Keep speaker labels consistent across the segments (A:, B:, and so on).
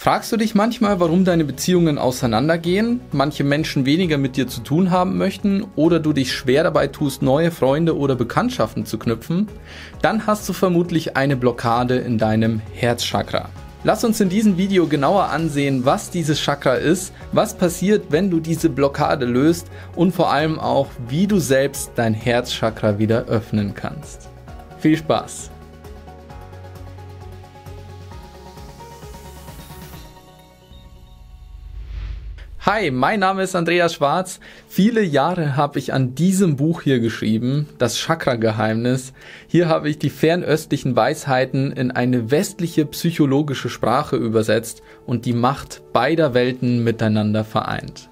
A: Fragst du dich manchmal, warum deine Beziehungen auseinandergehen, manche Menschen weniger mit dir zu tun haben möchten oder du dich schwer dabei tust, neue Freunde oder Bekanntschaften zu knüpfen? Dann hast du vermutlich eine Blockade in deinem Herzchakra. Lass uns in diesem Video genauer ansehen, was dieses Chakra ist, was passiert, wenn du diese Blockade löst und vor allem auch, wie du selbst dein Herzchakra wieder öffnen kannst. Viel Spaß! Hi, mein Name ist Andreas Schwarz. Viele Jahre habe ich an diesem Buch hier geschrieben, das Chakra-Geheimnis. Hier habe ich die fernöstlichen Weisheiten in eine westliche psychologische Sprache übersetzt und die Macht beider Welten miteinander vereint.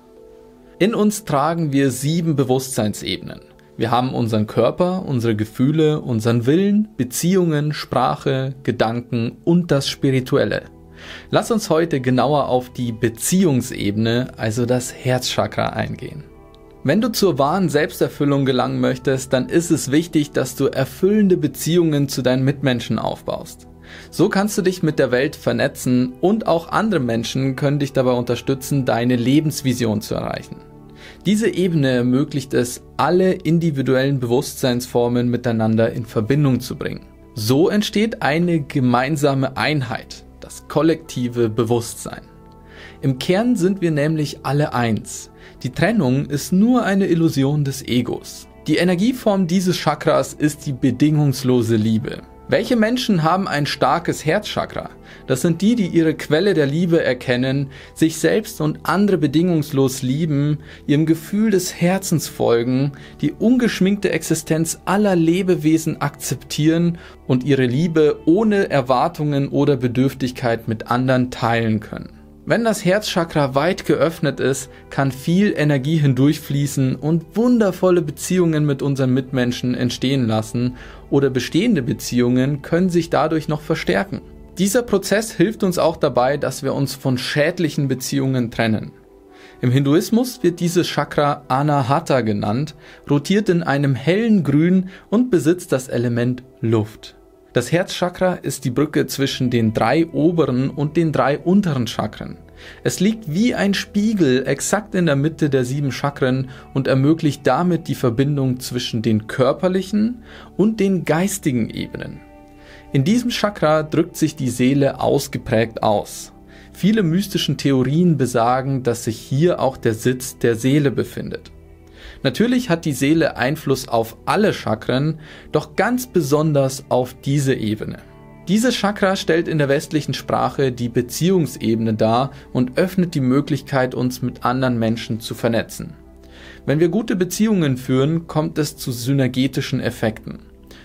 A: In uns tragen wir sieben Bewusstseinsebenen. Wir haben unseren Körper, unsere Gefühle, unseren Willen, Beziehungen, Sprache, Gedanken und das Spirituelle. Lass uns heute genauer auf die Beziehungsebene, also das Herzchakra eingehen. Wenn du zur wahren Selbsterfüllung gelangen möchtest, dann ist es wichtig, dass du erfüllende Beziehungen zu deinen Mitmenschen aufbaust. So kannst du dich mit der Welt vernetzen und auch andere Menschen können dich dabei unterstützen, deine Lebensvision zu erreichen. Diese Ebene ermöglicht es, alle individuellen Bewusstseinsformen miteinander in Verbindung zu bringen. So entsteht eine gemeinsame Einheit, das kollektive Bewusstsein. Im Kern sind wir nämlich alle eins. Die Trennung ist nur eine Illusion des Egos. Die Energieform dieses Chakras ist die bedingungslose Liebe. Welche Menschen haben ein starkes Herzchakra? Das sind die, die ihre Quelle der Liebe erkennen, sich selbst und andere bedingungslos lieben, ihrem Gefühl des Herzens folgen, die ungeschminkte Existenz aller Lebewesen akzeptieren und ihre Liebe ohne Erwartungen oder Bedürftigkeit mit anderen teilen können. Wenn das Herzchakra weit geöffnet ist, kann viel Energie hindurchfließen und wundervolle Beziehungen mit unseren Mitmenschen entstehen lassen oder bestehende Beziehungen können sich dadurch noch verstärken. Dieser Prozess hilft uns auch dabei, dass wir uns von schädlichen Beziehungen trennen. Im Hinduismus wird dieses Chakra Anahata genannt, rotiert in einem hellen Grün und besitzt das Element Luft. Das Herzchakra ist die Brücke zwischen den drei oberen und den drei unteren Chakren. Es liegt wie ein Spiegel exakt in der Mitte der sieben Chakren und ermöglicht damit die Verbindung zwischen den körperlichen und den geistigen Ebenen. In diesem Chakra drückt sich die Seele ausgeprägt aus. Viele mystischen Theorien besagen, dass sich hier auch der Sitz der Seele befindet. Natürlich hat die Seele Einfluss auf alle Chakren, doch ganz besonders auf diese Ebene. Dieses Chakra stellt in der westlichen Sprache die Beziehungsebene dar und öffnet die Möglichkeit, uns mit anderen Menschen zu vernetzen. Wenn wir gute Beziehungen führen, kommt es zu synergetischen Effekten.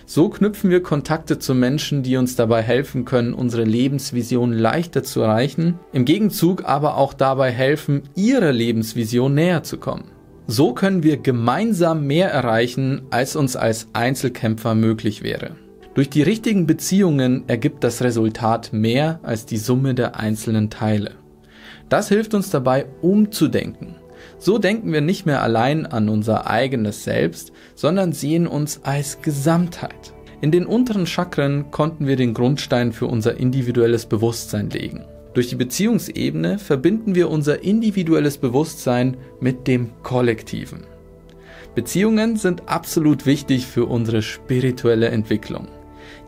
A: So knüpfen wir Kontakte zu Menschen, die uns dabei helfen können, unsere Lebensvision leichter zu erreichen, im Gegenzug aber auch dabei helfen, ihre Lebensvision näher zu kommen. So können wir gemeinsam mehr erreichen, als uns als Einzelkämpfer möglich wäre. Durch die richtigen Beziehungen ergibt das Resultat mehr als die Summe der einzelnen Teile. Das hilft uns dabei, umzudenken. So denken wir nicht mehr allein an unser eigenes Selbst, sondern sehen uns als Gesamtheit. In den unteren Chakren konnten wir den Grundstein für unser individuelles Bewusstsein legen. Durch die Beziehungsebene verbinden wir unser individuelles Bewusstsein mit dem Kollektiven. Beziehungen sind absolut wichtig für unsere spirituelle Entwicklung.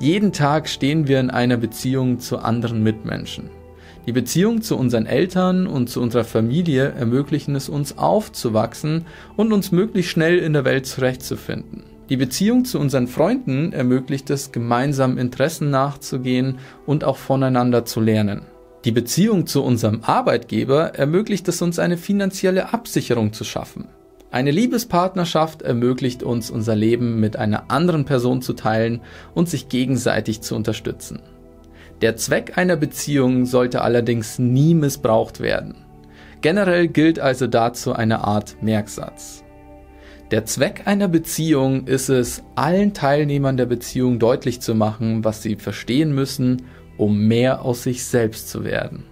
A: Jeden Tag stehen wir in einer Beziehung zu anderen Mitmenschen. Die Beziehung zu unseren Eltern und zu unserer Familie ermöglichen es uns aufzuwachsen und uns möglichst schnell in der Welt zurechtzufinden. Die Beziehung zu unseren Freunden ermöglicht es, gemeinsam Interessen nachzugehen und auch voneinander zu lernen. Die Beziehung zu unserem Arbeitgeber ermöglicht es uns eine finanzielle Absicherung zu schaffen. Eine Liebespartnerschaft ermöglicht uns unser Leben mit einer anderen Person zu teilen und sich gegenseitig zu unterstützen. Der Zweck einer Beziehung sollte allerdings nie missbraucht werden. Generell gilt also dazu eine Art Merksatz. Der Zweck einer Beziehung ist es, allen Teilnehmern der Beziehung deutlich zu machen, was sie verstehen müssen um mehr aus sich selbst zu werden.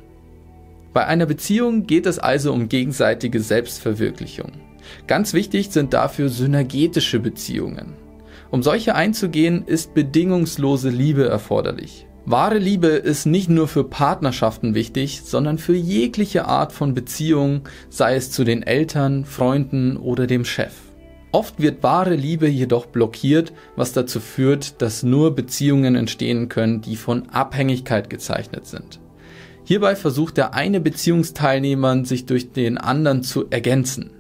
A: Bei einer Beziehung geht es also um gegenseitige Selbstverwirklichung. Ganz wichtig sind dafür synergetische Beziehungen. Um solche einzugehen, ist bedingungslose Liebe erforderlich. Wahre Liebe ist nicht nur für Partnerschaften wichtig, sondern für jegliche Art von Beziehung, sei es zu den Eltern, Freunden oder dem Chef. Oft wird wahre Liebe jedoch blockiert, was dazu führt, dass nur Beziehungen entstehen können, die von Abhängigkeit gezeichnet sind. Hierbei versucht der eine Beziehungsteilnehmer, sich durch den anderen zu ergänzen.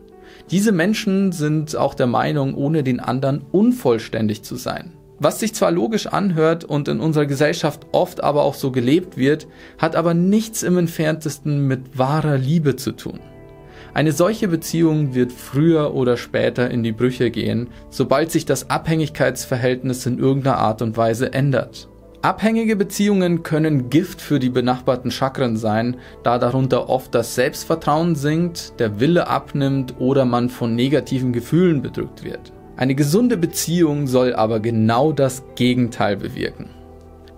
A: Diese Menschen sind auch der Meinung, ohne den anderen unvollständig zu sein. Was sich zwar logisch anhört und in unserer Gesellschaft oft aber auch so gelebt wird, hat aber nichts im entferntesten mit wahrer Liebe zu tun. Eine solche Beziehung wird früher oder später in die Brüche gehen, sobald sich das Abhängigkeitsverhältnis in irgendeiner Art und Weise ändert. Abhängige Beziehungen können Gift für die benachbarten Chakren sein, da darunter oft das Selbstvertrauen sinkt, der Wille abnimmt oder man von negativen Gefühlen bedrückt wird. Eine gesunde Beziehung soll aber genau das Gegenteil bewirken.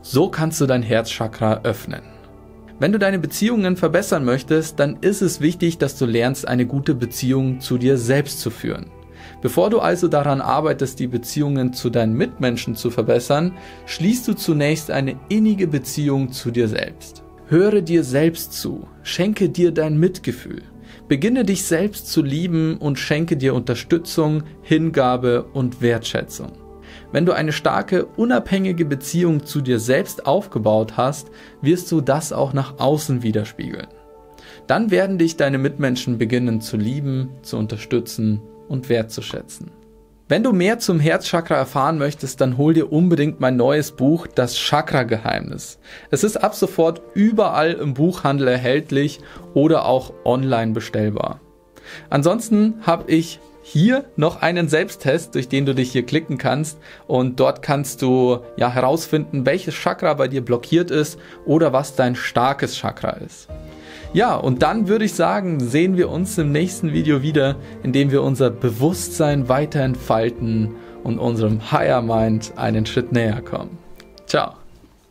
A: So kannst du dein Herzchakra öffnen. Wenn du deine Beziehungen verbessern möchtest, dann ist es wichtig, dass du lernst, eine gute Beziehung zu dir selbst zu führen. Bevor du also daran arbeitest, die Beziehungen zu deinen Mitmenschen zu verbessern, schließt du zunächst eine innige Beziehung zu dir selbst. Höre dir selbst zu, schenke dir dein Mitgefühl. Beginne dich selbst zu lieben und schenke dir Unterstützung, Hingabe und Wertschätzung. Wenn du eine starke, unabhängige Beziehung zu dir selbst aufgebaut hast, wirst du das auch nach außen widerspiegeln. Dann werden dich deine Mitmenschen beginnen zu lieben, zu unterstützen und wertzuschätzen. Wenn du mehr zum Herzchakra erfahren möchtest, dann hol dir unbedingt mein neues Buch Das Chakra Geheimnis. Es ist ab sofort überall im Buchhandel erhältlich oder auch online bestellbar. Ansonsten habe ich hier noch einen Selbsttest, durch den du dich hier klicken kannst und dort kannst du ja herausfinden, welches Chakra bei dir blockiert ist oder was dein starkes Chakra ist. Ja, und dann würde ich sagen, sehen wir uns im nächsten Video wieder, in dem wir unser Bewusstsein weiter entfalten und unserem Higher Mind einen Schritt näher kommen. Ciao.